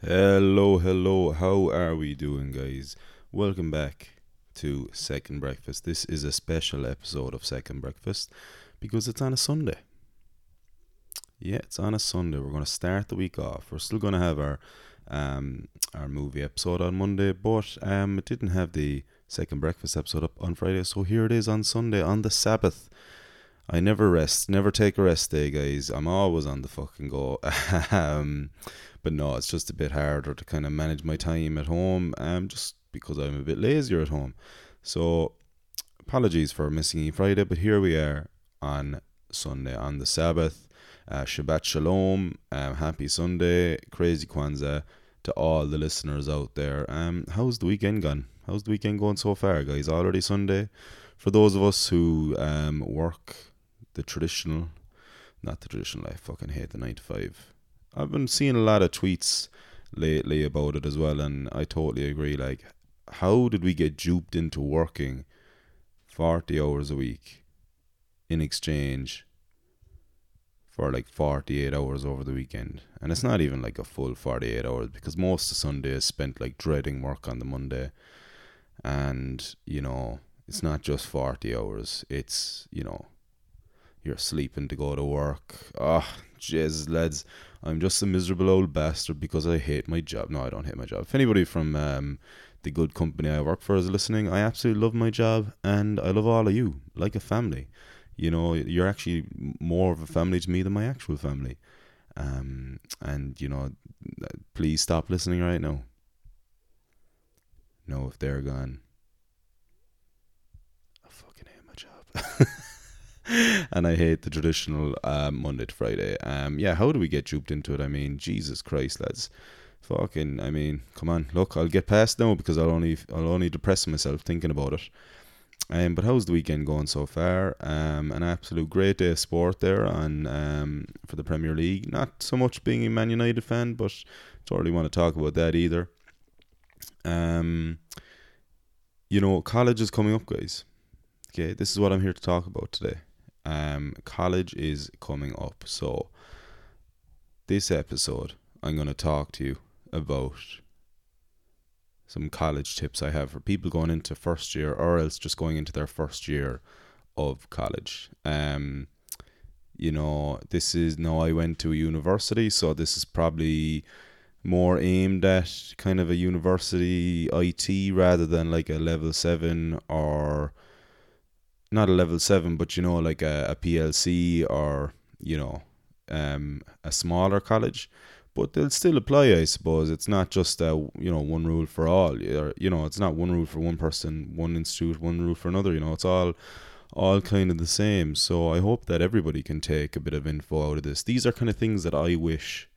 Hello, hello. How are we doing, guys? Welcome back to Second Breakfast. This is a special episode of Second Breakfast because it's on a Sunday. Yeah, it's on a Sunday. We're going to start the week off. We're still going to have our um, our movie episode on Monday, but um, it didn't have the Second Breakfast episode up on Friday, so here it is on Sunday on the Sabbath. I never rest, never take a rest day, guys. I'm always on the fucking go. um, but no, it's just a bit harder to kind of manage my time at home, um, just because I'm a bit lazier at home. So, apologies for missing Friday, but here we are on Sunday, on the Sabbath. Uh, Shabbat Shalom, um, happy Sunday, crazy Kwanzaa to all the listeners out there. Um, how's the weekend gone? How's the weekend going so far, guys? Already Sunday. For those of us who um, work the traditional, not the traditional, I fucking hate the 9 to 5 I've been seeing a lot of tweets lately about it as well, and I totally agree. Like, how did we get duped into working 40 hours a week in exchange for like 48 hours over the weekend? And it's not even like a full 48 hours because most of Sunday is spent like dreading work on the Monday. And, you know, it's not just 40 hours, it's, you know, you're sleeping to go to work. Ah, oh, jeez, lads. I'm just a miserable old bastard because I hate my job. No, I don't hate my job. If anybody from um, the good company I work for is listening, I absolutely love my job and I love all of you like a family. You know, you're actually more of a family to me than my actual family. Um, and, you know, please stop listening right now. No, if they're gone. I fucking hate my job. and I hate the traditional um, Monday to Friday. Um, yeah, how do we get duped into it? I mean, Jesus Christ, lads. Fucking, I mean, come on. Look, I'll get past now because I'll only, I'll only depress myself thinking about it. Um, but how's the weekend going so far? Um, an absolute great day of sport there on um, for the Premier League. Not so much being a Man United fan, but don't really want to talk about that either. Um, you know, college is coming up, guys. Okay, this is what I'm here to talk about today um, college is coming up. So, this episode, I'm going to talk to you about some college tips I have for people going into first year or else just going into their first year of college. Um, you know, this is now I went to a university, so this is probably more aimed at kind of a university IT rather than like a level seven or not a level seven, but you know, like a, a PLC or you know, um, a smaller college. But they'll still apply, I suppose. It's not just a you know one rule for all. Or, you know, it's not one rule for one person, one institute, one rule for another. You know, it's all all kind of the same. So I hope that everybody can take a bit of info out of this. These are kind of things that I wish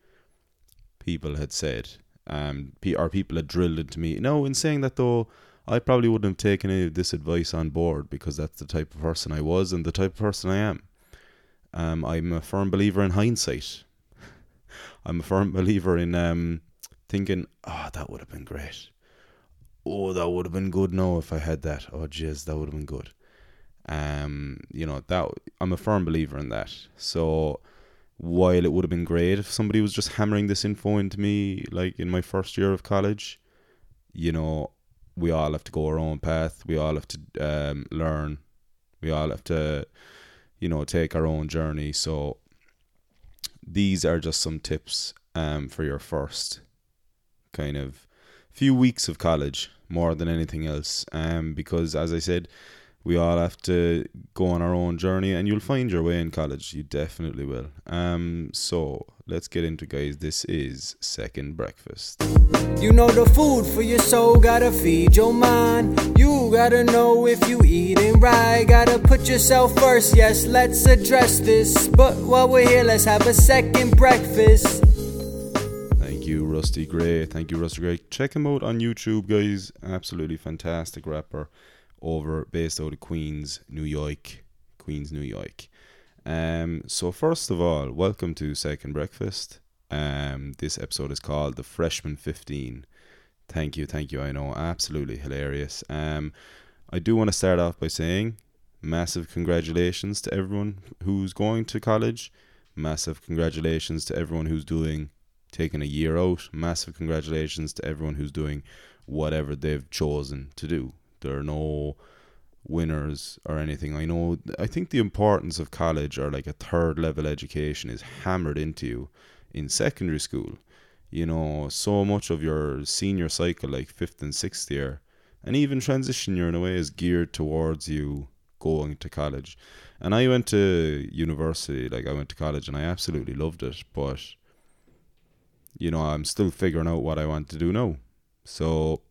people had said, um, or people had drilled into me. No, in saying that though, I probably wouldn't have taken any of this advice on board because that's the type of person I was and the type of person I am. Um, I'm a firm believer in hindsight. I'm a firm believer in um, thinking, oh, that would have been great. Oh, that would have been good. now if I had that. Oh, jeez, that would have been good. Um, you know that I'm a firm believer in that. So while it would have been great if somebody was just hammering this info into me, like in my first year of college, you know, we all have to go our own path. We all have to um, learn. We all have to, you know, take our own journey. So these are just some tips um, for your first kind of few weeks of college more than anything else. Um, because as I said, we all have to go on our own journey and you'll find your way in college. You definitely will. Um so let's get into guys this is second breakfast. You know the food for your soul gotta feed your mind. You gotta know if you eating right. Gotta put yourself first. Yes let's address this. But while we're here let's have a second breakfast. Thank you, Rusty Gray. Thank you, Rusty Gray. Check him out on YouTube, guys. Absolutely fantastic rapper over based out of Queens, New York. Queens, New York. Um, so first of all, welcome to Second Breakfast. Um, this episode is called The Freshman 15. Thank you, thank you. I know, absolutely hilarious. Um, I do want to start off by saying massive congratulations to everyone who's going to college. Massive congratulations to everyone who's doing taking a year out. Massive congratulations to everyone who's doing whatever they've chosen to do. There are no winners or anything. I know I think the importance of college or like a third level education is hammered into you in secondary school. You know, so much of your senior cycle, like fifth and sixth year, and even transition year in a way, is geared towards you going to college. And I went to university, like I went to college, and I absolutely loved it. But you know, I'm still figuring out what I want to do now. So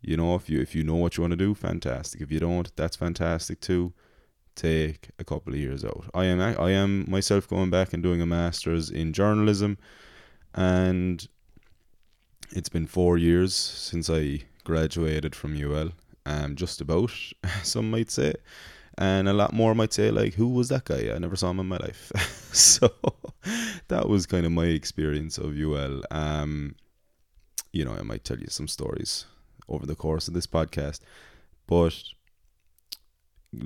you know, if you if you know what you want to do, fantastic. If you don't, that's fantastic too. Take a couple of years out. I am I am myself going back and doing a masters in journalism, and it's been four years since I graduated from UL. Um, just about some might say, and a lot more might say like, who was that guy? I never saw him in my life. so that was kind of my experience of UL. Um, you know, I might tell you some stories over the course of this podcast. But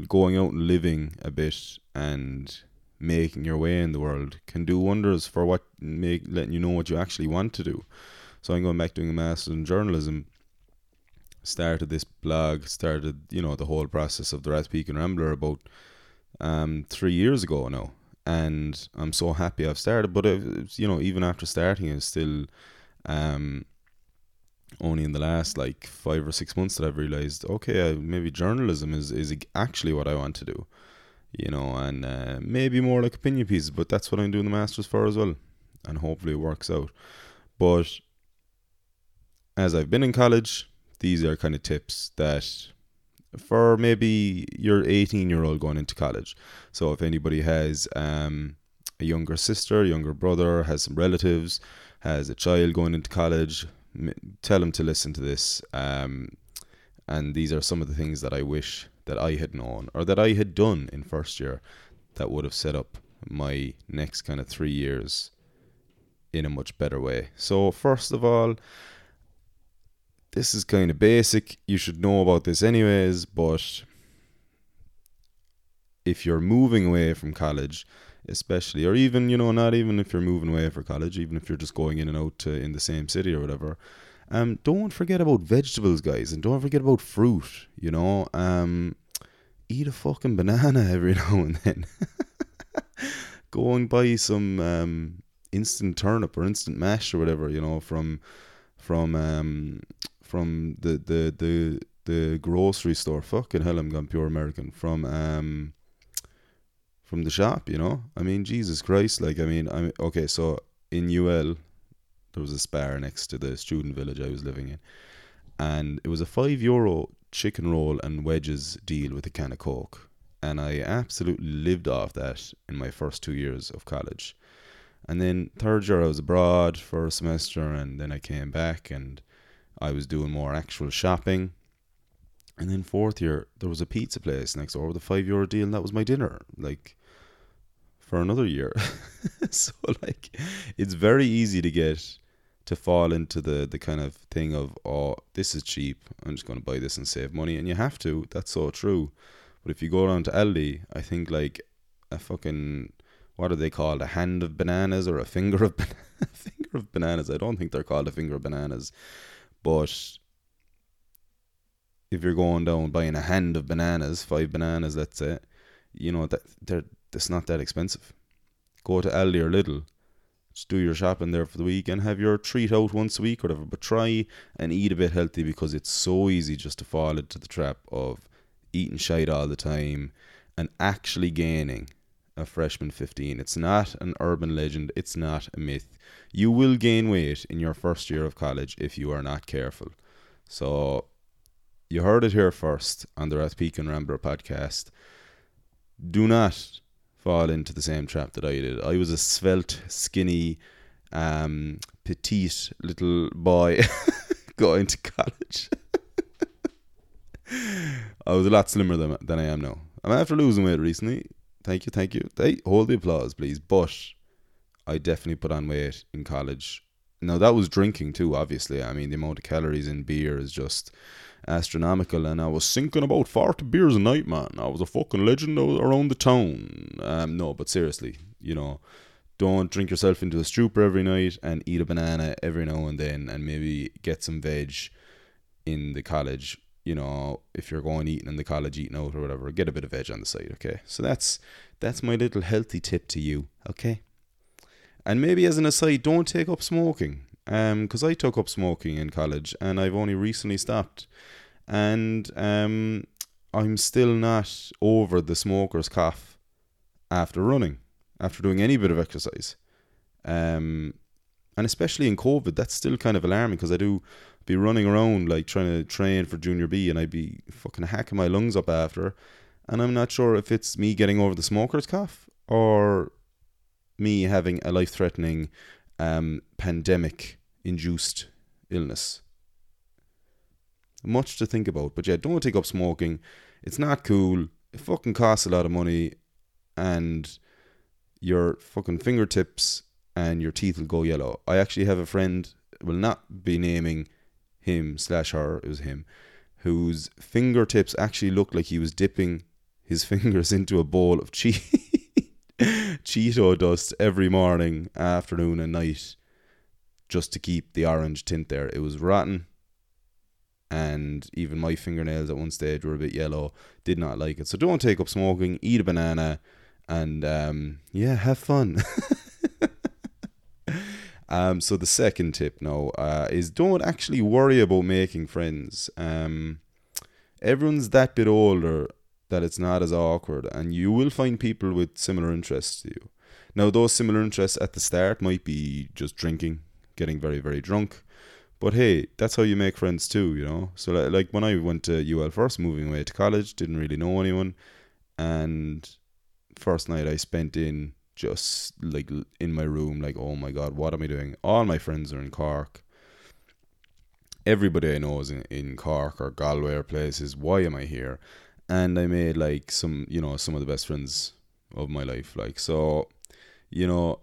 going out and living a bit and making your way in the world can do wonders for what make letting you know what you actually want to do. So I'm going back doing a master's in journalism. Started this blog, started you know the whole process of the Rathpeacon Rambler about um three years ago now, and I'm so happy I've started. But it, you know even after starting, it's still um only in the last like five or six months that I've realized, okay, maybe journalism is is actually what I want to do, you know, and uh, maybe more like opinion pieces, but that's what I'm doing the masters for as well, and hopefully it works out. But as I've been in college, these are kind of tips that for maybe your 18 year old going into college. So if anybody has um, a younger sister, younger brother, has some relatives, has a child going into college, tell them to listen to this. Um, and these are some of the things that I wish that I had known or that I had done in first year that would have set up my next kind of three years in a much better way. So, first of all, this is kind of basic. You should know about this anyways, but if you're moving away from college, especially, or even you know, not even if you're moving away for college, even if you're just going in and out to, in the same city or whatever. Um, don't forget about vegetables, guys, and don't forget about fruit. You know, um, eat a fucking banana every now and then. Go and buy some um, instant turnip or instant mash or whatever. You know, from from um, from the the the the grocery store. Fucking hell, I'm gone pure American. From um, from the shop, you know. I mean, Jesus Christ, like I mean, I mean, okay, so in UL there was a spar next to the student village I was living in, and it was a five euro chicken roll and wedges deal with a can of coke, and I absolutely lived off that in my first two years of college. And then third year I was abroad for a semester, and then I came back and I was doing more actual shopping and then fourth year, there was a pizza place next door with a five euro deal, and that was my dinner. Like, for another year. so like it's very easy to get to fall into the the kind of thing of oh this is cheap. I'm just going to buy this and save money. And you have to. That's so true. But if you go down to Aldi I think like a fucking what are they called? A hand of bananas or a finger of a finger of bananas? I don't think they're called a finger of bananas. But if you're going down buying a hand of bananas five bananas let's say you know that they're it's not that expensive. Go to Aldi or Lidl, just do your shopping there for the week and have your treat out once a week or whatever. But try and eat a bit healthy because it's so easy just to fall into the trap of eating shite all the time and actually gaining a freshman 15. It's not an urban legend, it's not a myth. You will gain weight in your first year of college if you are not careful. So, you heard it here first on the Rathpeacon Rambler podcast. Do not fall into the same trap that I did. I was a svelte, skinny, um, petite little boy going to college. I was a lot slimmer than, than I am now. I'm after losing weight recently. Thank you, thank you. Hey, hold the applause, please. But I definitely put on weight in college. Now that was drinking too, obviously. I mean, the amount of calories in beer is just astronomical, and I was sinking about 40 beers a night, man. I was a fucking legend around the town. Um, no, but seriously, you know, don't drink yourself into a stupor every night and eat a banana every now and then and maybe get some veg in the college you know if you're going eating in the college eating out or whatever get a bit of veg on the side okay so that's that's my little healthy tip to you okay and maybe as an aside don't take up smoking um because i took up smoking in college and i've only recently stopped and um i'm still not over the smoker's cough after running after doing any bit of exercise. Um, and especially in COVID, that's still kind of alarming because I do be running around like trying to train for junior B, and I'd be fucking hacking my lungs up after. And I'm not sure if it's me getting over the smoker's cough or me having a life threatening um, pandemic induced illness. Much to think about, but yeah, don't take up smoking. It's not cool. It fucking costs a lot of money, and your fucking fingertips and your teeth will go yellow. I actually have a friend, will not be naming him slash her, it was him, whose fingertips actually looked like he was dipping his fingers into a bowl of che- Cheeto dust every morning, afternoon, and night just to keep the orange tint there. It was rotten. And even my fingernails at one stage were a bit yellow. Did not like it. So don't take up smoking. Eat a banana and um, yeah, have fun. um, so the second tip now uh, is don't actually worry about making friends. Um, everyone's that bit older that it's not as awkward, and you will find people with similar interests to you. Now, those similar interests at the start might be just drinking, getting very, very drunk. But hey, that's how you make friends too, you know. So like when I went to UL first, moving away to college, didn't really know anyone, and first night I spent in just like in my room, like, oh my god, what am I doing? All my friends are in Cork. Everybody I know is in, in Cork or Galway or places. Why am I here? And I made like some, you know, some of the best friends of my life. Like, so, you know,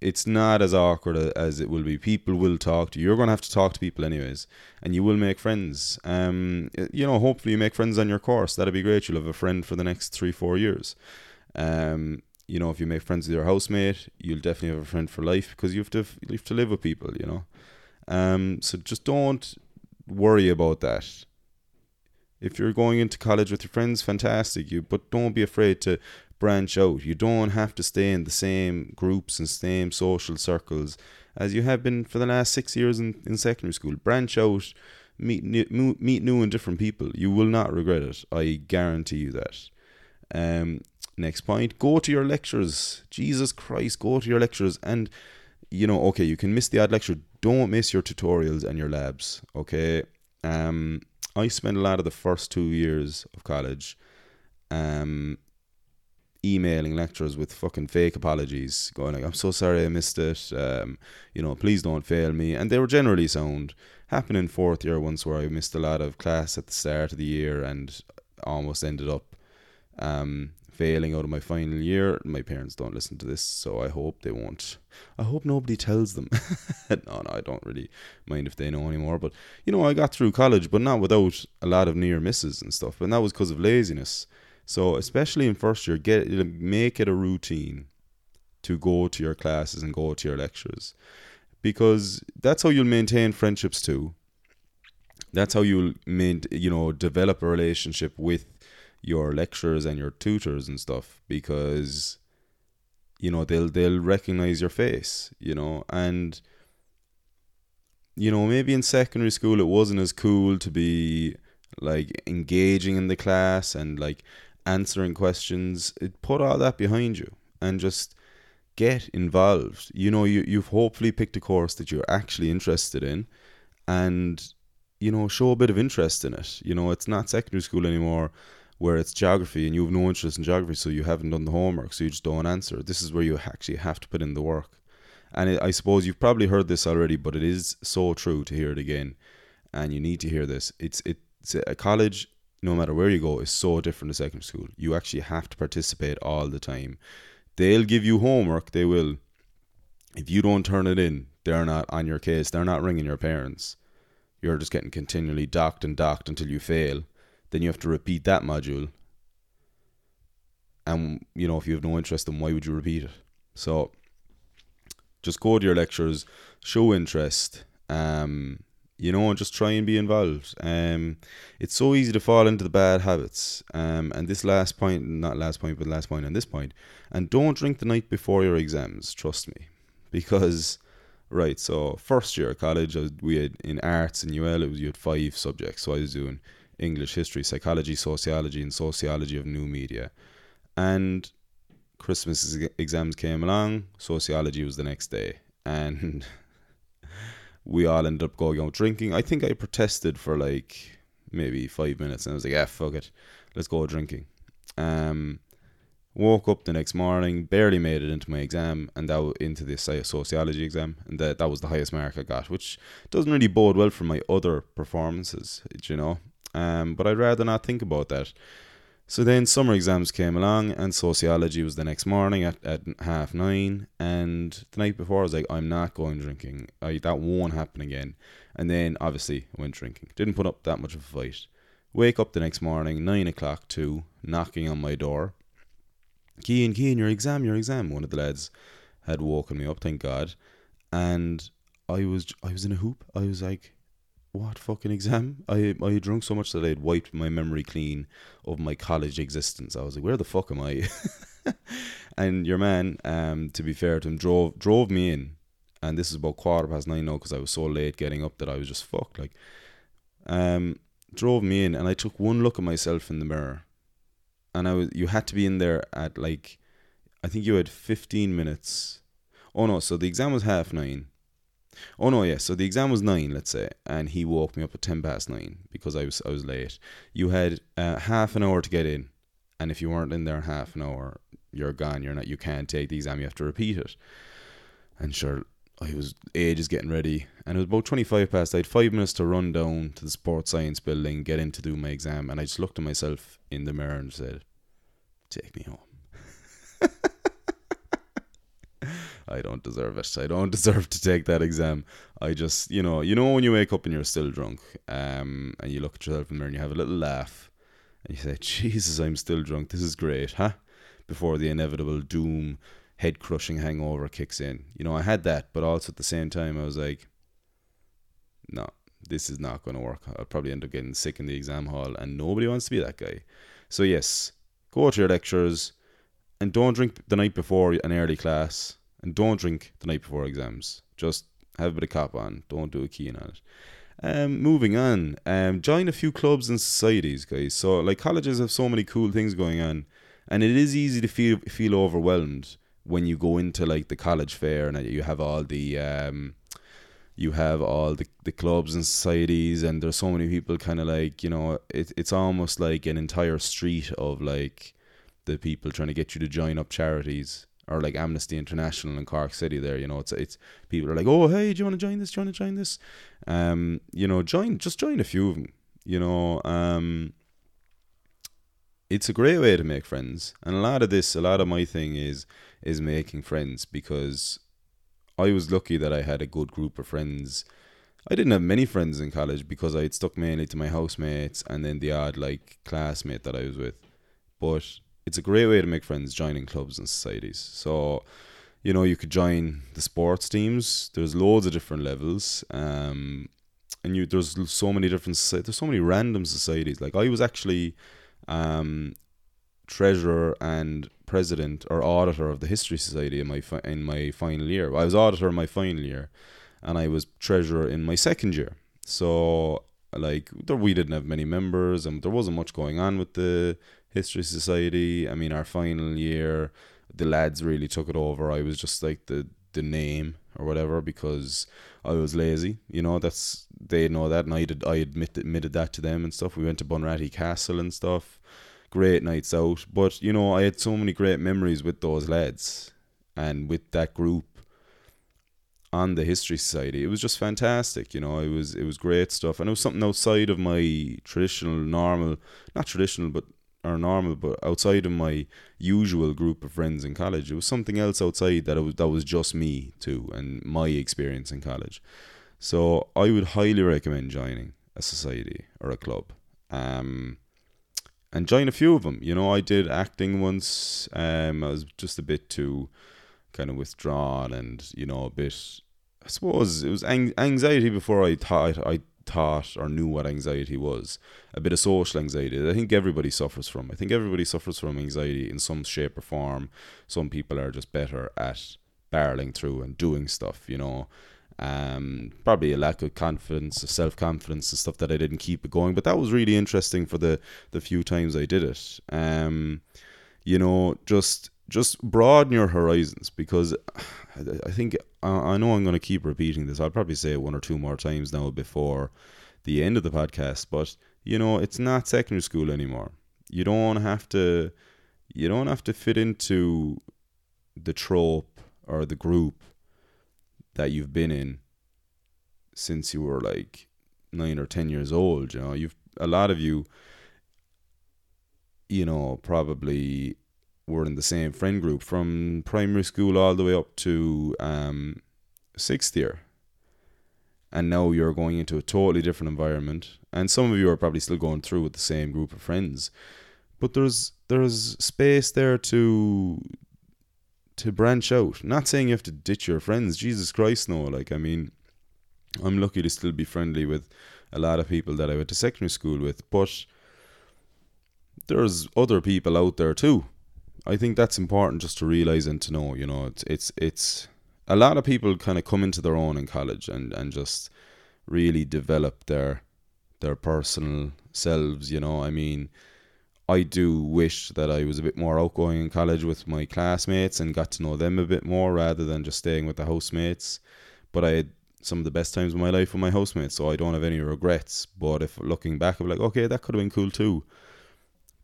it's not as awkward as it will be. People will talk to you. You're going to have to talk to people anyways, and you will make friends. Um, you know, hopefully you make friends on your course. That'd be great. You'll have a friend for the next three, four years. Um, you know, if you make friends with your housemate, you'll definitely have a friend for life because you have to you have to live with people. You know, um, so just don't worry about that. If you're going into college with your friends, fantastic. You, but don't be afraid to branch out. You don't have to stay in the same groups and same social circles as you have been for the last six years in, in secondary school. Branch out, meet new, meet new and different people. You will not regret it. I guarantee you that. Um, Next point, go to your lectures. Jesus Christ, go to your lectures. And, you know, okay, you can miss the odd lecture. Don't miss your tutorials and your labs, okay? Um, I spent a lot of the first two years of college um, emailing lecturers with fucking fake apologies, going like, I'm so sorry I missed it. Um, you know, please don't fail me. And they were generally sound. Happened in fourth year once where I missed a lot of class at the start of the year and almost ended up um, failing out of my final year. My parents don't listen to this, so I hope they won't. I hope nobody tells them. no, no, I don't really mind if they know anymore. But you know, I got through college, but not without a lot of near misses and stuff. And that was because of laziness. So especially in first year, get make it a routine to go to your classes and go to your lectures, because that's how you'll maintain friendships too. That's how you'll main, you know, develop a relationship with your lecturers and your tutors and stuff because you know they'll they'll recognize your face you know? And you know maybe in secondary school it wasn't as cool to be like engaging in the class and like answering questions. It put all that behind you and just get involved. You know you you've hopefully picked a course that you're actually interested in and you know show a bit of interest in it. You know it's not secondary school anymore where it's geography and you have no interest in geography, so you haven't done the homework, so you just don't answer. This is where you actually have to put in the work. And it, I suppose you've probably heard this already, but it is so true to hear it again. And you need to hear this. It's it's a college, no matter where you go, is so different to secondary school. You actually have to participate all the time. They'll give you homework. They will. If you don't turn it in, they're not on your case. They're not ringing your parents. You're just getting continually docked and docked until you fail then you have to repeat that module. And you know, if you have no interest, then why would you repeat it? So just go to your lectures, show interest, um, you know, and just try and be involved. Um, it's so easy to fall into the bad habits. Um, and this last point, not last point, but last point on this point, and don't drink the night before your exams. Trust me, because right. So first year of college, we had in arts in UL, it was you had five subjects. So I was doing English, history, psychology, sociology, and sociology of new media. And Christmas exams came along. Sociology was the next day, and we all ended up going out drinking. I think I protested for like maybe five minutes, and I was like, "Yeah, fuck it, let's go drinking." Um, woke up the next morning, barely made it into my exam, and that into the sociology exam, and that that was the highest mark I got, which doesn't really bode well for my other performances, you know. Um, but I'd rather not think about that. So then summer exams came along, and sociology was the next morning at, at half nine. And the night before, I was like, I'm not going drinking. I, that won't happen again. And then obviously, I went drinking. Didn't put up that much of a fight. Wake up the next morning, nine o'clock, two, knocking on my door. Kean, Kean, your exam, your exam. One of the lads had woken me up, thank God. And I was I was in a hoop. I was like, what fucking exam? I I had drunk so much that I had wiped my memory clean of my college existence. I was like, where the fuck am I? and your man, um, to be fair to him, drove drove me in, and this is about quarter past nine now because I was so late getting up that I was just fucked. Like, um, drove me in, and I took one look at myself in the mirror, and I was you had to be in there at like, I think you had fifteen minutes. Oh no, so the exam was half nine Oh no, yeah. So the exam was nine, let's say, and he woke me up at ten past nine because I was I was late. You had uh, half an hour to get in, and if you weren't in there in half an hour, you're gone. You're not. You can't take the exam. You have to repeat it. And sure, I was ages getting ready, and it was about twenty five past. I had five minutes to run down to the sports science building, get in to do my exam, and I just looked at myself in the mirror and said, "Take me home." I don't deserve it. I don't deserve to take that exam. I just, you know, you know when you wake up and you're still drunk, um, and you look at yourself in the mirror and you have a little laugh, and you say, "Jesus, I'm still drunk. This is great, huh?" Before the inevitable doom, head crushing hangover kicks in. You know, I had that, but also at the same time, I was like, "No, this is not going to work. I'll probably end up getting sick in the exam hall, and nobody wants to be that guy." So yes, go to your lectures, and don't drink the night before an early class and don't drink the night before exams. Just have a bit of cop on. Don't do a key on it. Um, moving on, um, join a few clubs and societies, guys. So, like, colleges have so many cool things going on, and it is easy to feel feel overwhelmed when you go into like the college fair and you have all the um, you have all the, the clubs and societies, and there's so many people. Kind of like you know, it, it's almost like an entire street of like the people trying to get you to join up charities or like Amnesty International in Cork City. There, you know, it's it's people are like, oh hey, do you want to join this? Do you want to join this? Um, you know, join just join a few of them. You know, um, it's a great way to make friends, and a lot of this, a lot of my thing is is making friends because I was lucky that I had a good group of friends. I didn't have many friends in college because I had stuck mainly to my housemates and then the odd like classmate that I was with. But it's a great way to make friends joining clubs and societies. So, you know, you could join the sports teams. There's loads of different levels. Um, and you there's so many different there's so many random societies. Like I was actually um, treasurer and president or auditor of the History Society in my fi- in my final year. I was auditor in my final year, and I was treasurer in my second year. So like there, we didn't have many members, and there wasn't much going on with the History Society. I mean, our final year, the lads really took it over. I was just like the the name or whatever because I was lazy. You know, that's they know that, and I did. I admit, admitted that to them and stuff. We went to Bunratty Castle and stuff. Great nights out, but you know, I had so many great memories with those lads and with that group on the History Society. It was just fantastic, you know. It was it was great stuff, and it was something outside of my traditional, normal, not traditional, but or normal, but outside of my usual group of friends in college, it was something else outside that was that was just me too and my experience in college. So I would highly recommend joining a society or a club. Um, and join a few of them. You know, I did acting once. Um, I was just a bit too kind of withdrawn and you know a bit. I suppose it was anxiety before I thought I thought or knew what anxiety was. A bit of social anxiety. that I think everybody suffers from. I think everybody suffers from anxiety in some shape or form. Some people are just better at barreling through and doing stuff, you know. Um, probably a lack of confidence, of self confidence, and stuff that I didn't keep it going. But that was really interesting for the the few times I did it. Um, you know, just just broaden your horizons because I think I know I'm going to keep repeating this. I'll probably say it one or two more times now before the end of the podcast. But you know, it's not secondary school anymore. You don't have to. You don't have to fit into the trope or the group that you've been in since you were like nine or ten years old. You know, you've a lot of you, you know, probably were in the same friend group from primary school all the way up to um, sixth year. And now you're going into a totally different environment, and some of you are probably still going through with the same group of friends, but there's there's space there to to branch out. Not saying you have to ditch your friends. Jesus Christ, no. Like, I mean, I'm lucky to still be friendly with a lot of people that I went to secondary school with, but there's other people out there too. I think that's important just to realize and to know. You know, it's it's it's a lot of people kind of come into their own in college and and just really develop their their personal selves. You know, I mean I do wish that I was a bit more outgoing in college with my classmates and got to know them a bit more rather than just staying with the housemates. But I had some of the best times of my life with my housemates, so I don't have any regrets. But if looking back, I'm like, okay, that could have been cool too.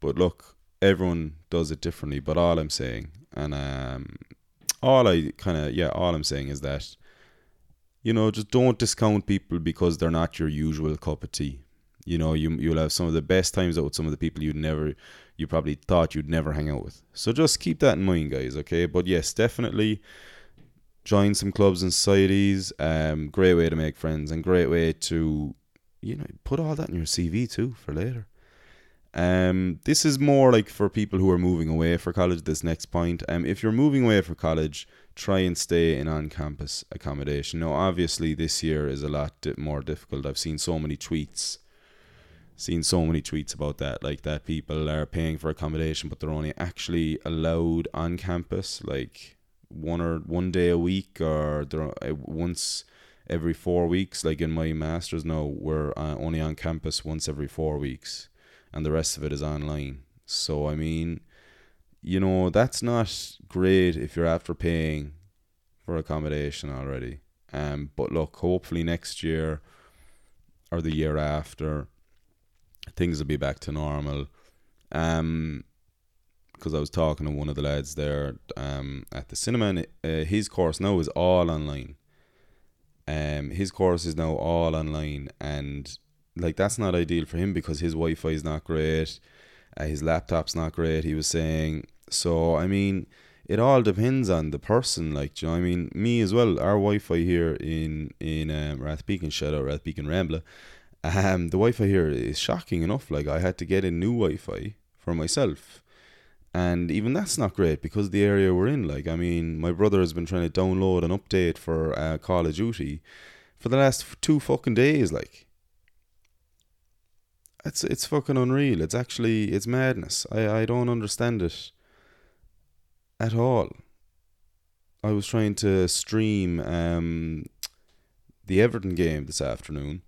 But look, everyone does it differently. But all I'm saying, and um, all I kind of, yeah, all I'm saying is that, you know, just don't discount people because they're not your usual cup of tea. You know, you you'll have some of the best times out with some of the people you'd never, you probably thought you'd never hang out with. So just keep that in mind, guys. Okay, but yes, definitely join some clubs and societies. Um, great way to make friends and great way to, you know, put all that in your CV too for later. Um, this is more like for people who are moving away for college. This next point, um, if you're moving away for college, try and stay in on-campus accommodation. Now, obviously, this year is a lot more difficult. I've seen so many tweets seen so many tweets about that, like that people are paying for accommodation, but they're only actually allowed on campus, like one or one day a week, or they're uh, once every four weeks. Like in my masters now, we're uh, only on campus once every four weeks, and the rest of it is online. So I mean, you know, that's not great if you're after paying for accommodation already. Um, but look, hopefully next year or the year after things will be back to normal. Um, because I was talking to one of the lads there um, at the cinema, and uh, his course now is all online. Um, his course is now all online, and like that's not ideal for him because his Wi-Fi is not great, uh, his laptop's not great. He was saying so. I mean, it all depends on the person. Like, you know, I mean, me as well. Our Wi-Fi here in in um, Rathpeacon, shout out Rathpeacon Rambler. Um, the Wi-Fi here is shocking enough. Like I had to get a new Wi-Fi for myself, and even that's not great because the area we're in. Like I mean, my brother has been trying to download an update for uh, Call of Duty for the last two fucking days. Like it's it's fucking unreal. It's actually it's madness. I I don't understand it at all. I was trying to stream um the Everton game this afternoon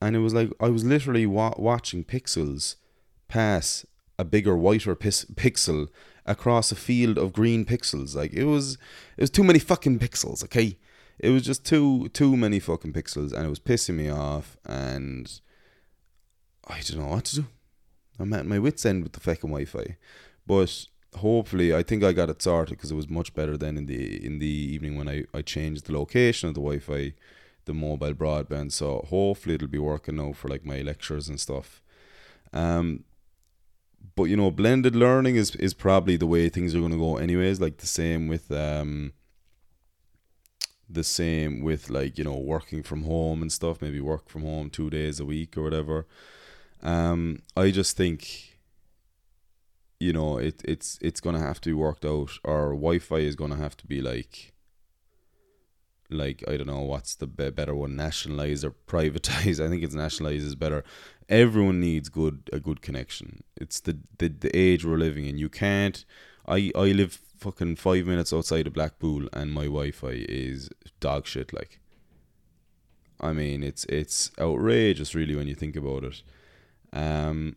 and it was like I was literally wa- watching pixels pass a bigger whiter pis- pixel across a field of green pixels like it was it was too many fucking pixels okay it was just too too many fucking pixels and it was pissing me off and I don't know what to do I'm at my wits end with the fucking Wi-Fi but hopefully I think I got it sorted because it was much better than in the in the evening when I, I changed the location of the Wi-Fi the mobile broadband. So hopefully it'll be working now for like my lectures and stuff. Um, but you know, blended learning is is probably the way things are going to go anyways. Like the same with um, the same with like you know working from home and stuff. Maybe work from home two days a week or whatever. Um, I just think you know, it it's it's gonna have to be worked out, or Wi-Fi is gonna have to be like, like I don't know what's the be- better one, nationalize or privatize. I think it's nationalize is better. Everyone needs good a good connection. It's the the, the age we're living in. You can't. I I live fucking five minutes outside of Blackpool, and my Wi-Fi is dog shit. Like, I mean, it's it's outrageous, really, when you think about it. Um,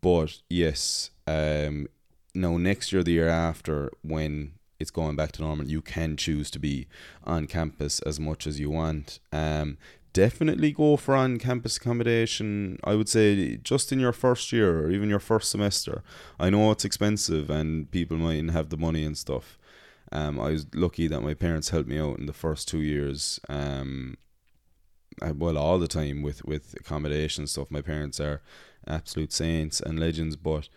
but yes, um, no, next year, the year after, when it's going back to normal, you can choose to be on campus as much as you want. Um, definitely go for on campus accommodation. I would say just in your first year or even your first semester. I know it's expensive and people mightn't have the money and stuff. Um, I was lucky that my parents helped me out in the first two years. Um, well, all the time with with accommodation stuff. My parents are absolute saints and legends, but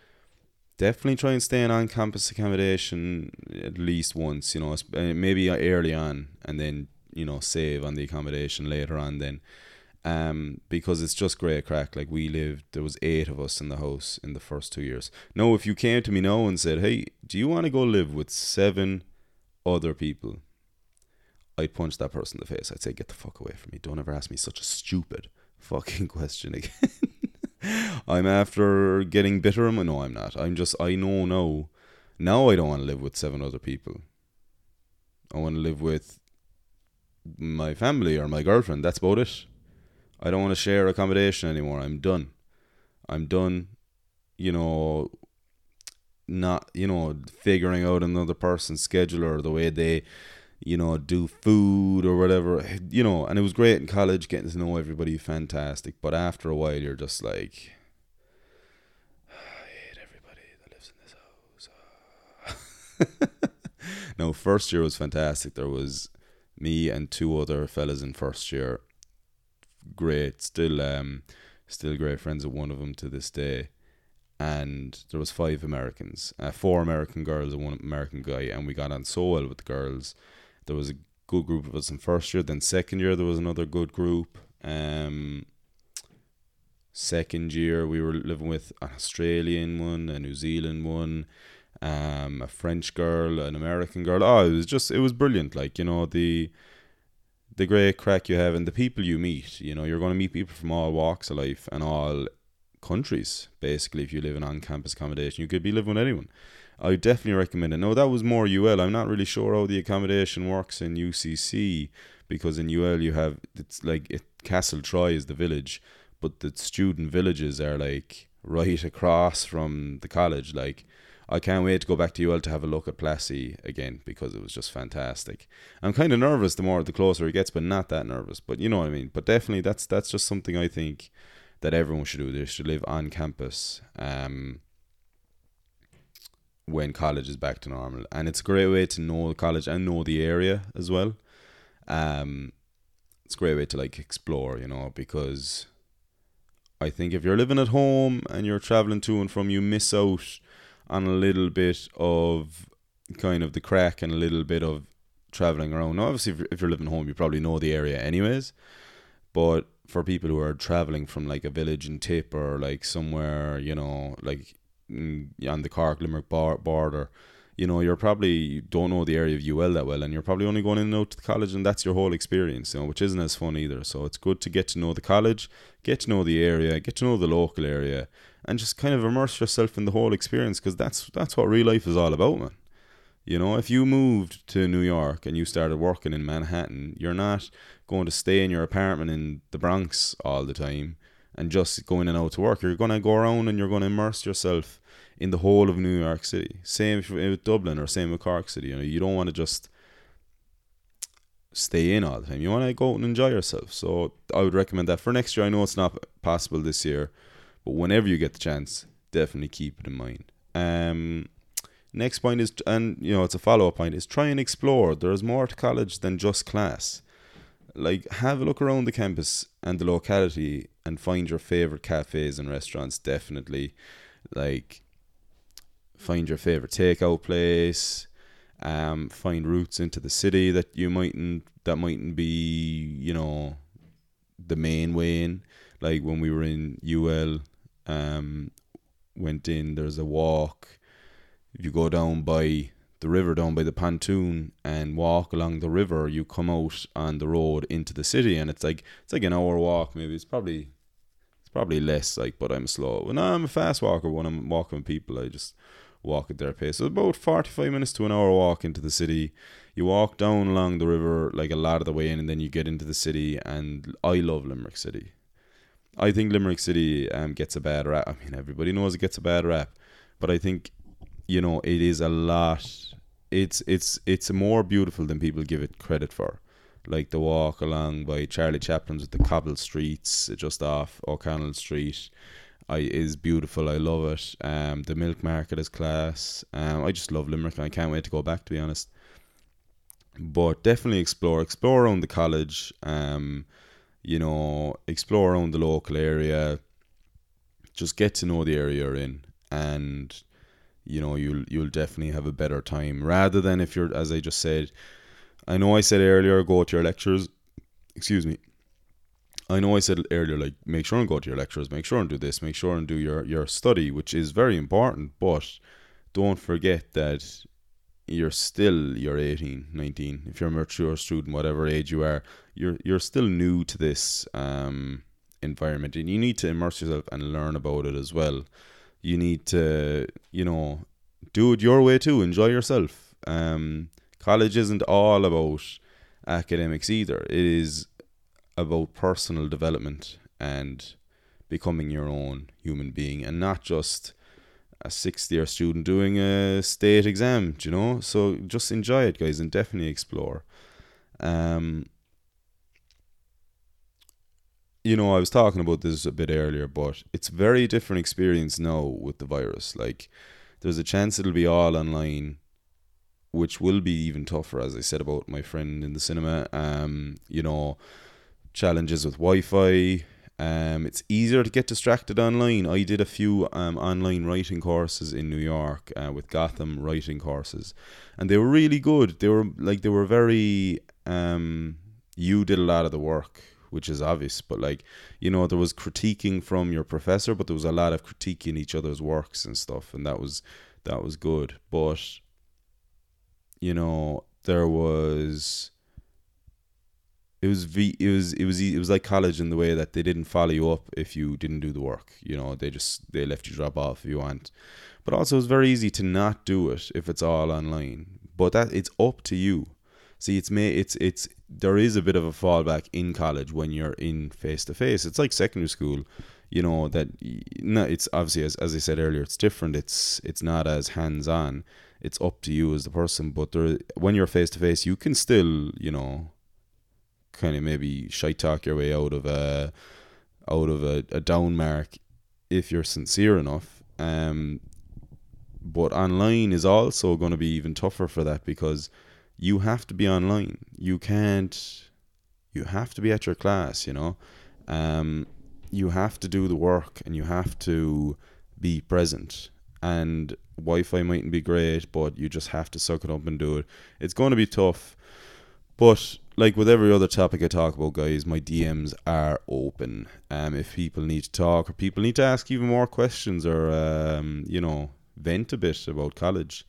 definitely try and stay in on campus accommodation at least once. You know, uh, maybe early on, and then you know save on the accommodation later on. Then, um, because it's just great crack. Like we lived, there was eight of us in the house in the first two years. No, if you came to me now and said, "Hey, do you want to go live with seven other people?" I'd punch that person in the face. I'd say, "Get the fuck away from me! Don't ever ask me such a stupid fucking question again." I'm after getting bitter. No, I'm not. I'm just. I know now. Now I don't want to live with seven other people. I want to live with my family or my girlfriend. That's about it. I don't want to share accommodation anymore. I'm done. I'm done. You know, not you know figuring out another person's schedule or the way they you know, do food or whatever, you know, and it was great in college getting to know everybody, fantastic. But after a while, you're just like, I hate everybody that lives in this house. no, first year was fantastic. There was me and two other fellas in first year. Great, still, um, still great friends with one of them to this day. And there was five Americans, uh, four American girls and one American guy, and we got on so well with the girls there was a good group of us in first year. Then second year there was another good group. Um, second year we were living with an Australian one, a New Zealand one, um, a French girl, an American girl. Oh, it was just it was brilliant. Like you know the the great crack you have and the people you meet. You know you're going to meet people from all walks of life and all countries. Basically, if you live in on campus accommodation, you could be living with anyone. I definitely recommend it. No, that was more UL. I'm not really sure how the accommodation works in UCC because in UL you have it's like it, Castletroy is the village, but the student villages are like right across from the college. Like I can't wait to go back to UL to have a look at Plassey again because it was just fantastic. I'm kind of nervous the more the closer it gets, but not that nervous. But you know what I mean. But definitely that's that's just something I think that everyone should do. They should live on campus. Um, when college is back to normal. And it's a great way to know the college and know the area as well. Um, it's a great way to like explore, you know, because I think if you're living at home and you're traveling to and from, you miss out on a little bit of kind of the crack and a little bit of traveling around. Now, obviously, if you're, living home, you probably know the area anyways. But for people who are traveling from like a village in Tip or like somewhere, you know, like on the Cork Limerick border, you know, you're probably don't know the area of UL that well, and you're probably only going in and out to the college, and that's your whole experience, you know, which isn't as fun either. So it's good to get to know the college, get to know the area, get to know the local area, and just kind of immerse yourself in the whole experience, because that's that's what real life is all about, man. You know, if you moved to New York and you started working in Manhattan, you're not going to stay in your apartment in the Bronx all the time and just going in and out to work. You're going to go around and you're going to immerse yourself in the whole of New York City. Same with Dublin or same with Cork City. You know, you don't want to just stay in all the time. You want to go out and enjoy yourself. So I would recommend that for next year. I know it's not possible this year, but whenever you get the chance, definitely keep it in mind. Um, next point is, and you know, it's a follow up point, is try and explore. There's more to college than just class. Like, have a look around the campus and the locality and find your favorite cafes and restaurants. Definitely, like, find your favorite takeout place, um, find routes into the city that you mightn't that mightn't be you know the main way in. Like when we were in UL, um, went in. There's a walk. If you go down by the river, down by the pontoon, and walk along the river, you come out on the road into the city, and it's like it's like an hour walk. Maybe it's probably it's probably less. Like, but I'm slow. When I'm a fast walker, when I'm walking with people, I just walk at their pace. So about 45 minutes to an hour walk into the city. You walk down along the river like a lot of the way in, and then you get into the city. And I love Limerick City. I think Limerick City um, gets a bad rap. I mean, everybody knows it gets a bad rap, but I think you know it is a lot. It's it's it's more beautiful than people give it credit for. Like the walk along by Charlie Chaplin's with the cobbled streets just off O'Connell Street I is beautiful. I love it. Um, the milk market is class. Um, I just love Limerick. I can't wait to go back. To be honest, but definitely explore, explore around the college. Um, you know, explore around the local area. Just get to know the area you're in, and you know you'll you'll definitely have a better time rather than if you're as I just said. I know I said earlier, go to your lectures. Excuse me. I know I said earlier, like make sure and go to your lectures, make sure and do this, make sure and do your your study, which is very important. But don't forget that you're still you're 18 19 if you're a mature student whatever age you are you're you're still new to this um, environment and you need to immerse yourself and learn about it as well you need to you know do it your way too enjoy yourself um, college isn't all about academics either it is about personal development and becoming your own human being and not just a sixth year student doing a state exam, you know? So just enjoy it, guys, and definitely explore. Um, you know, I was talking about this a bit earlier, but it's very different experience now with the virus. Like, there's a chance it'll be all online, which will be even tougher, as I said about my friend in the cinema. Um, you know, challenges with Wi-Fi. Um, it's easier to get distracted online. I did a few um, online writing courses in New York uh, with Gotham writing courses, and they were really good. They were like they were very. Um, you did a lot of the work, which is obvious, but like you know, there was critiquing from your professor, but there was a lot of critiquing each other's works and stuff, and that was that was good. But you know, there was it was v it was it was it was like college in the way that they didn't follow you up if you didn't do the work you know they just they left you drop off if you want but also it's very easy to not do it if it's all online. But that it's up to you see it's may it's it's there is a bit of a fallback in college when you're in face to face it's like secondary school you know that no it's obviously as, as i said earlier it's different. It's it's not as hands on it's up to you as the person. But there when you're face to face you can still you know kind of maybe shy talk your way out of a out of a, a down mark if you're sincere enough. Um, but online is also going to be even tougher for that because you have to be online. You can't. You have to be at your class. You know. Um, you have to do the work and you have to be present. And Wi-Fi mightn't be great, but you just have to suck it up and do it. It's going to be tough, but like with every other topic I talk about, guys, my DMs are open. Um, if people need to talk or people need to ask even more questions or um, you know, vent a bit about college.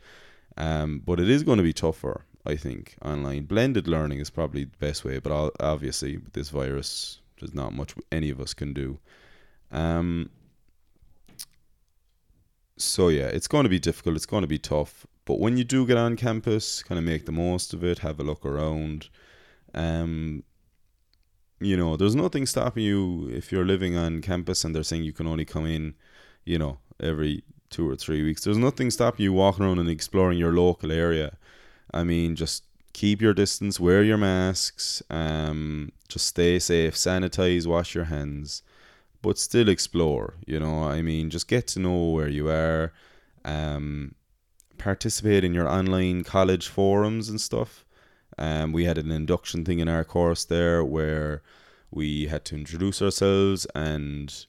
Um, but it is going to be tougher, I think, online. Blended learning is probably the best way, but obviously with this virus, there's not much any of us can do. Um. So yeah, it's going to be difficult. It's going to be tough. But when you do get on campus, kind of make the most of it. Have a look around um, you know, there's nothing stopping you if you're living on campus and they're saying you can only come in, you know, every two or three weeks. There's nothing stopping you walking around and exploring your local area. I mean, just keep your distance, wear your masks, um, just stay safe, sanitize, wash your hands, but still explore. You know, I mean, just get to know where you are, um, participate in your online college forums and stuff. Um, we had an induction thing in our course there where we had to introduce ourselves and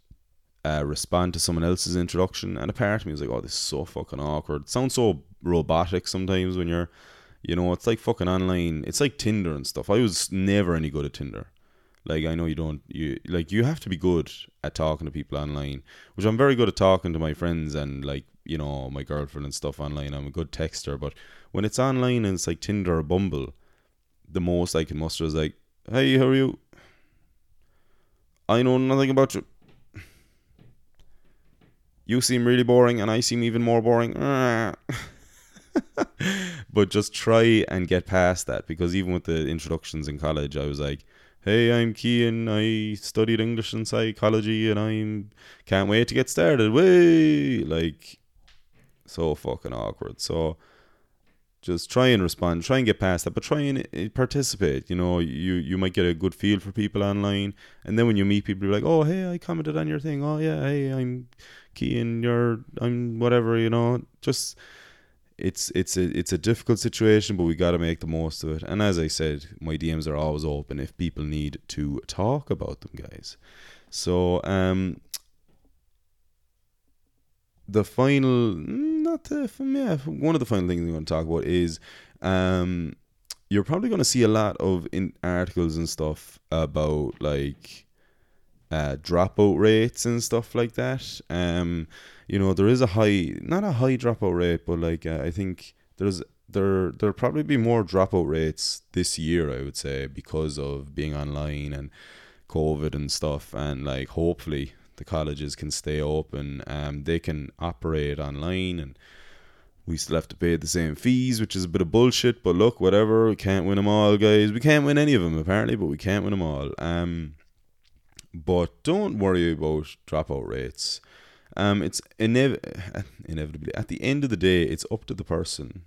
uh, respond to someone else's introduction. And a part of me was like, oh, this is so fucking awkward. It sounds so robotic sometimes when you're, you know, it's like fucking online. It's like Tinder and stuff. I was never any good at Tinder. Like I know you don't you like you have to be good at talking to people online, which I'm very good at talking to my friends and like you know my girlfriend and stuff online. I'm a good texter, but when it's online and it's like Tinder or Bumble, the most I can muster is like, "Hey, how are you? I know nothing about you. You seem really boring, and I seem even more boring." but just try and get past that because even with the introductions in college, I was like, "Hey, I'm Kean. I studied English and psychology, and I'm can't wait to get started." Way like so fucking awkward. So just try and respond, try and get past that, but try and uh, participate. You know, you you might get a good feel for people online, and then when you meet people, you're like, "Oh, hey, I commented on your thing. Oh, yeah, hey, I'm Kean. You're I'm whatever." You know, just it's it's a it's a difficult situation, but we got to make the most of it. And as I said, my DMs are always open if people need to talk about them, guys. So um, the final, not the yeah, one of the final things I'm going to talk about is um, you're probably going to see a lot of in articles and stuff about like uh, dropout rates and stuff like that. Um, you know, there is a high, not a high dropout rate, but like uh, I think there's there there'll probably be more dropout rates this year. I would say because of being online and COVID and stuff, and like hopefully the colleges can stay open. Um, they can operate online and. We still have to pay the same fees, which is a bit of bullshit. But look, whatever. We can't win them all, guys. We can't win any of them apparently, but we can't win them all. Um, but don't worry about dropout rates. Um, it's inev- inevitably at the end of the day, it's up to the person.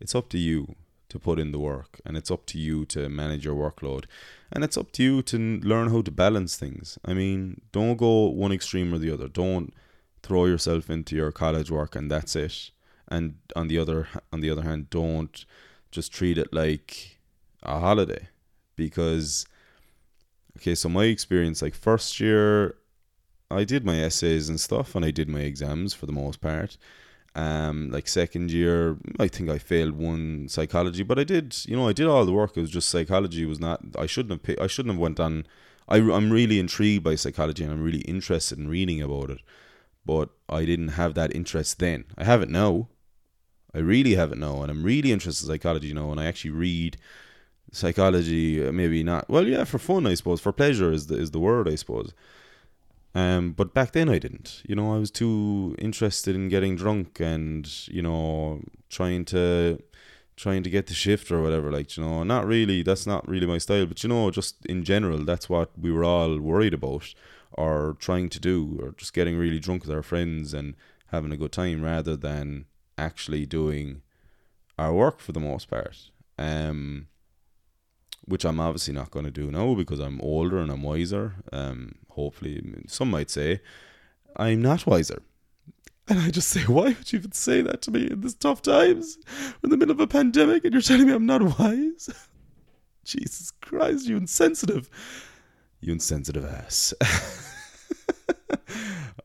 It's up to you to put in the work, and it's up to you to manage your workload, and it's up to you to learn how to balance things. I mean, don't go one extreme or the other. Don't throw yourself into your college work and that's it. And on the other on the other hand, don't just treat it like a holiday, because okay, so my experience, like first year, I did my essays and stuff, and I did my exams for the most part. Um, like second year, I think I failed one psychology, but I did, you know, I did all the work. It was just psychology was not. I shouldn't have. I shouldn't have went on. I, I'm really intrigued by psychology, and I'm really interested in reading about it, but I didn't have that interest then. I have it now. I really have it now, and I'm really interested in psychology now, and I actually read psychology. Maybe not. Well, yeah, for fun, I suppose. For pleasure is the is the word, I suppose. Um, but back then I didn't. You know, I was too interested in getting drunk and you know trying to trying to get the shift or whatever. Like you know, not really. That's not really my style. But you know, just in general, that's what we were all worried about or trying to do, or just getting really drunk with our friends and having a good time rather than actually doing our work for the most part. Um, which I'm obviously not going to do now because I'm older and I'm wiser. Um, hopefully, some might say I'm not wiser. And I just say, why would you even say that to me in these tough times? We're in the middle of a pandemic and you're telling me I'm not wise? Jesus Christ, you insensitive. You insensitive ass.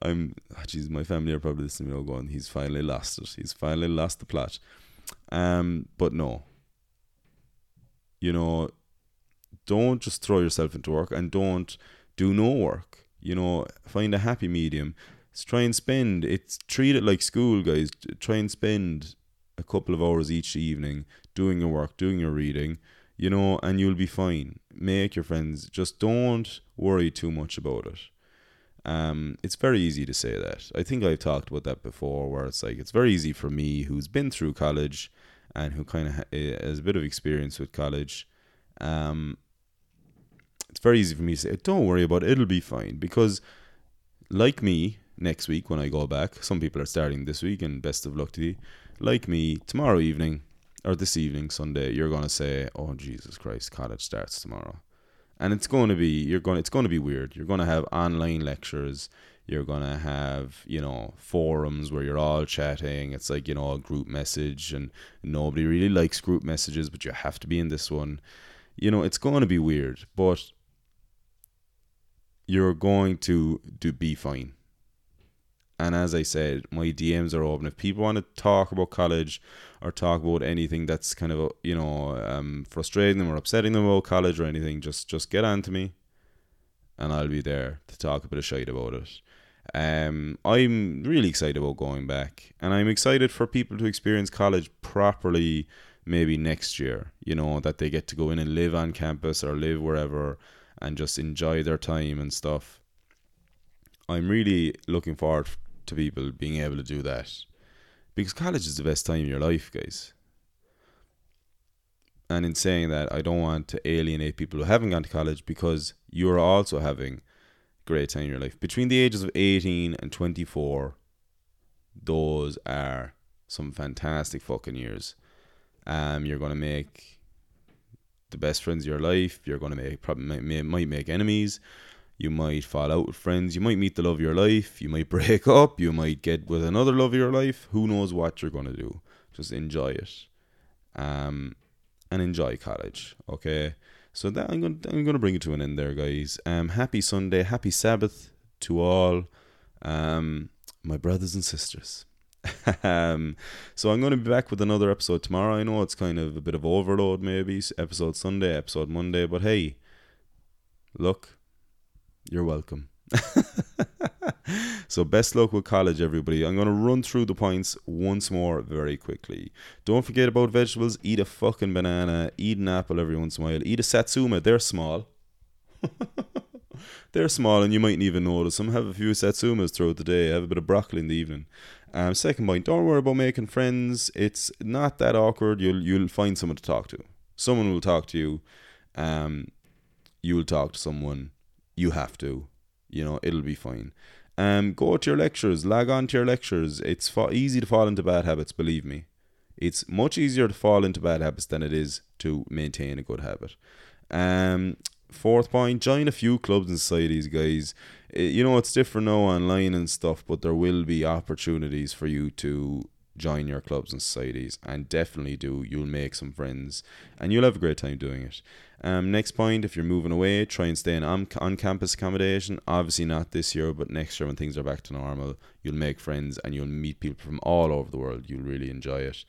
I'm, oh, my family are probably listening to me going, he's finally lost it. He's finally lost the plot. Um, but no. You know, don't just throw yourself into work and don't do no work. You know, find a happy medium. try and spend it's treat it like school, guys. Try and spend a couple of hours each evening doing your work, doing your reading, you know, and you'll be fine. Make your friends. Just don't worry too much about it. Um, it's very easy to say that. I think I've talked about that before, where it's like it's very easy for me, who's been through college and who kind of ha- eh, has a bit of experience with college. Um, it's very easy for me to say, don't worry about it, it'll be fine. Because, like me, next week when I go back, some people are starting this week, and best of luck to you. Like me, tomorrow evening, or this evening, Sunday, you're going to say, oh, Jesus Christ, college starts tomorrow. And it's going to be, you're going, it's going to be weird. You're going to have online lectures. You're going to have, you know, forums where you're all chatting. It's like, you know, a group message, and nobody really likes group messages, but you have to be in this one. You know, it's going to be weird, but you're going to do be fine. And as I said, my DMs are open. If people want to talk about college or talk about anything that's kind of you know um, frustrating them or upsetting them about college or anything, just just get on to me, and I'll be there to talk a bit of shit about it. Um, I'm really excited about going back, and I'm excited for people to experience college properly. Maybe next year, you know, that they get to go in and live on campus or live wherever and just enjoy their time and stuff. I'm really looking forward to people being able to do that because college is the best time of your life, guys. And in saying that, I don't want to alienate people who haven't gone to college because you are also having a great time in your life. Between the ages of 18 and 24, those are some fantastic fucking years. Um, you're going to make the best friends of your life. You're going to make probably might, might make enemies. You might fall out with friends. You might meet the love of your life. You might break up. You might get with another love of your life. Who knows what you're going to do? Just enjoy it. Um, and enjoy college. Okay. So that I'm going I'm going to bring it to an end there, guys. Um, happy Sunday, happy Sabbath to all, um, my brothers and sisters. um, so I'm going to be back with another episode tomorrow. I know it's kind of a bit of overload, maybe episode Sunday, episode Monday, but hey, look, you're welcome. so best luck with college, everybody. I'm gonna run through the points once more very quickly. Don't forget about vegetables. Eat a fucking banana. Eat an apple every once in a while. Eat a satsuma. They're small. They're small, and you mightn't even notice them. Have a few satsumas throughout the day. Have a bit of broccoli in the evening. Um, second point: Don't worry about making friends. It's not that awkward. You'll you'll find someone to talk to. Someone will talk to you. Um, you will talk to someone you have to. You know, it'll be fine. Um, go to your lectures, lag on to your lectures. It's fa- easy to fall into bad habits, believe me. It's much easier to fall into bad habits than it is to maintain a good habit. Um, fourth point, join a few clubs and societies, guys. It, you know, it's different now online and stuff, but there will be opportunities for you to join your clubs and societies and definitely do. You'll make some friends and you'll have a great time doing it. Um, next point, if you're moving away, try and stay in on, on campus accommodation. Obviously, not this year, but next year when things are back to normal, you'll make friends and you'll meet people from all over the world. You'll really enjoy it.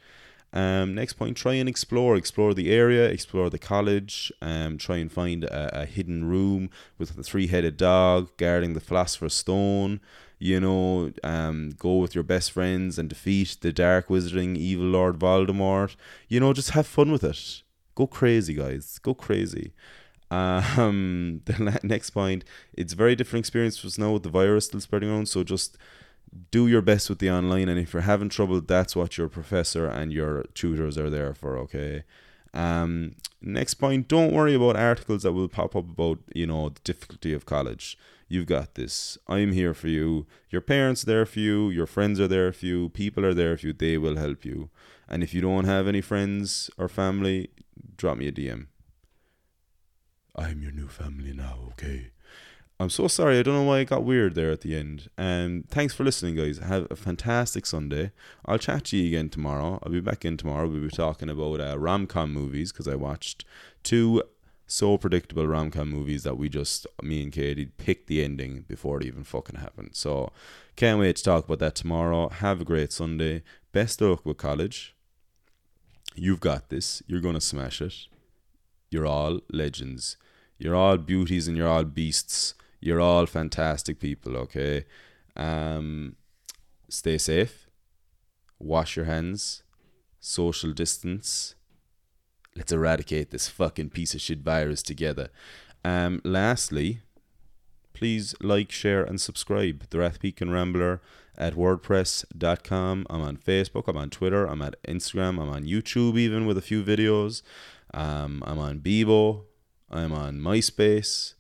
Um, next point, try and explore. Explore the area, explore the college, um, try and find a, a hidden room with a three headed dog guarding the Philosopher's Stone. You know, um, go with your best friends and defeat the dark wizarding evil Lord Voldemort. You know, just have fun with it. Go crazy, guys. Go crazy. Um, the next point, it's very different experience for now with the virus still spreading around. So just do your best with the online, and if you're having trouble, that's what your professor and your tutors are there for. Okay. Um, next point, don't worry about articles that will pop up about you know the difficulty of college. You've got this. I'm here for you. Your parents are there for you. Your friends are there for you. People are there for you. They will help you. And if you don't have any friends or family, drop me a DM. I'm your new family now, okay? I'm so sorry. I don't know why it got weird there at the end. And um, thanks for listening, guys. Have a fantastic Sunday. I'll chat to you again tomorrow. I'll be back in tomorrow. We'll be talking about uh, rom com movies because I watched two so predictable rom com movies that we just, me and Katie, picked the ending before it even fucking happened. So can't wait to talk about that tomorrow. Have a great Sunday. Best of luck with college. You've got this. You're going to smash it. You're all legends. You're all beauties and you're all beasts. You're all fantastic people, okay? Um, stay safe. Wash your hands. Social distance. Let's eradicate this fucking piece of shit virus together. Um, lastly, please like, share, and subscribe. The Rathpeacon Rambler at WordPress.com. I'm on Facebook. I'm on Twitter. I'm at Instagram. I'm on YouTube, even with a few videos. Um, I'm on Bebo. I'm on MySpace.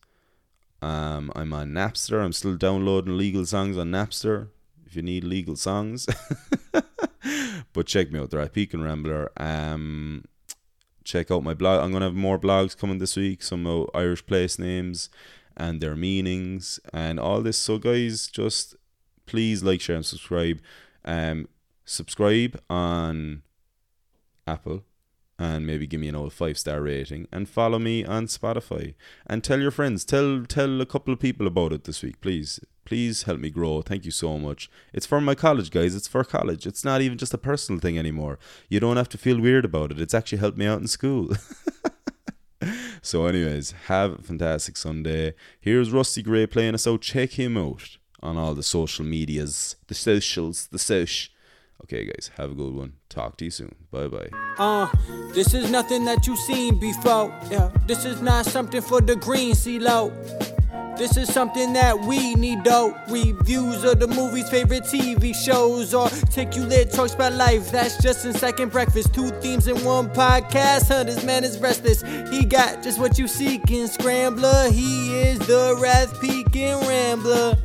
Um, I'm on Napster. I'm still downloading legal songs on Napster. If you need legal songs, but check me out, the Rathpeacon Rambler. Um, check out my blog. I'm gonna have more blogs coming this week. Some Irish place names and their meanings and all this. So, guys, just please like, share, and subscribe. Um, subscribe on Apple and maybe give me an old five star rating and follow me on Spotify and tell your friends tell tell a couple of people about it this week please Please help me grow. Thank you so much. It's for my college, guys. It's for college. It's not even just a personal thing anymore. You don't have to feel weird about it. It's actually helped me out in school. so, anyways, have a fantastic Sunday. Here's Rusty Gray playing us out. Check him out on all the social medias, the socials, the soch. Okay, guys, have a good one. Talk to you soon. Bye bye. Uh, this is nothing that you've seen before. Yeah, this is not something for the green CeeLo. This is something that we need though. Reviews of the movies, favorite TV shows, or articulate talks about life. That's just in second breakfast. Two themes in one podcast. Huh, this man is restless. He got just what you seek in Scrambler. He is the Rathpeacon rambler.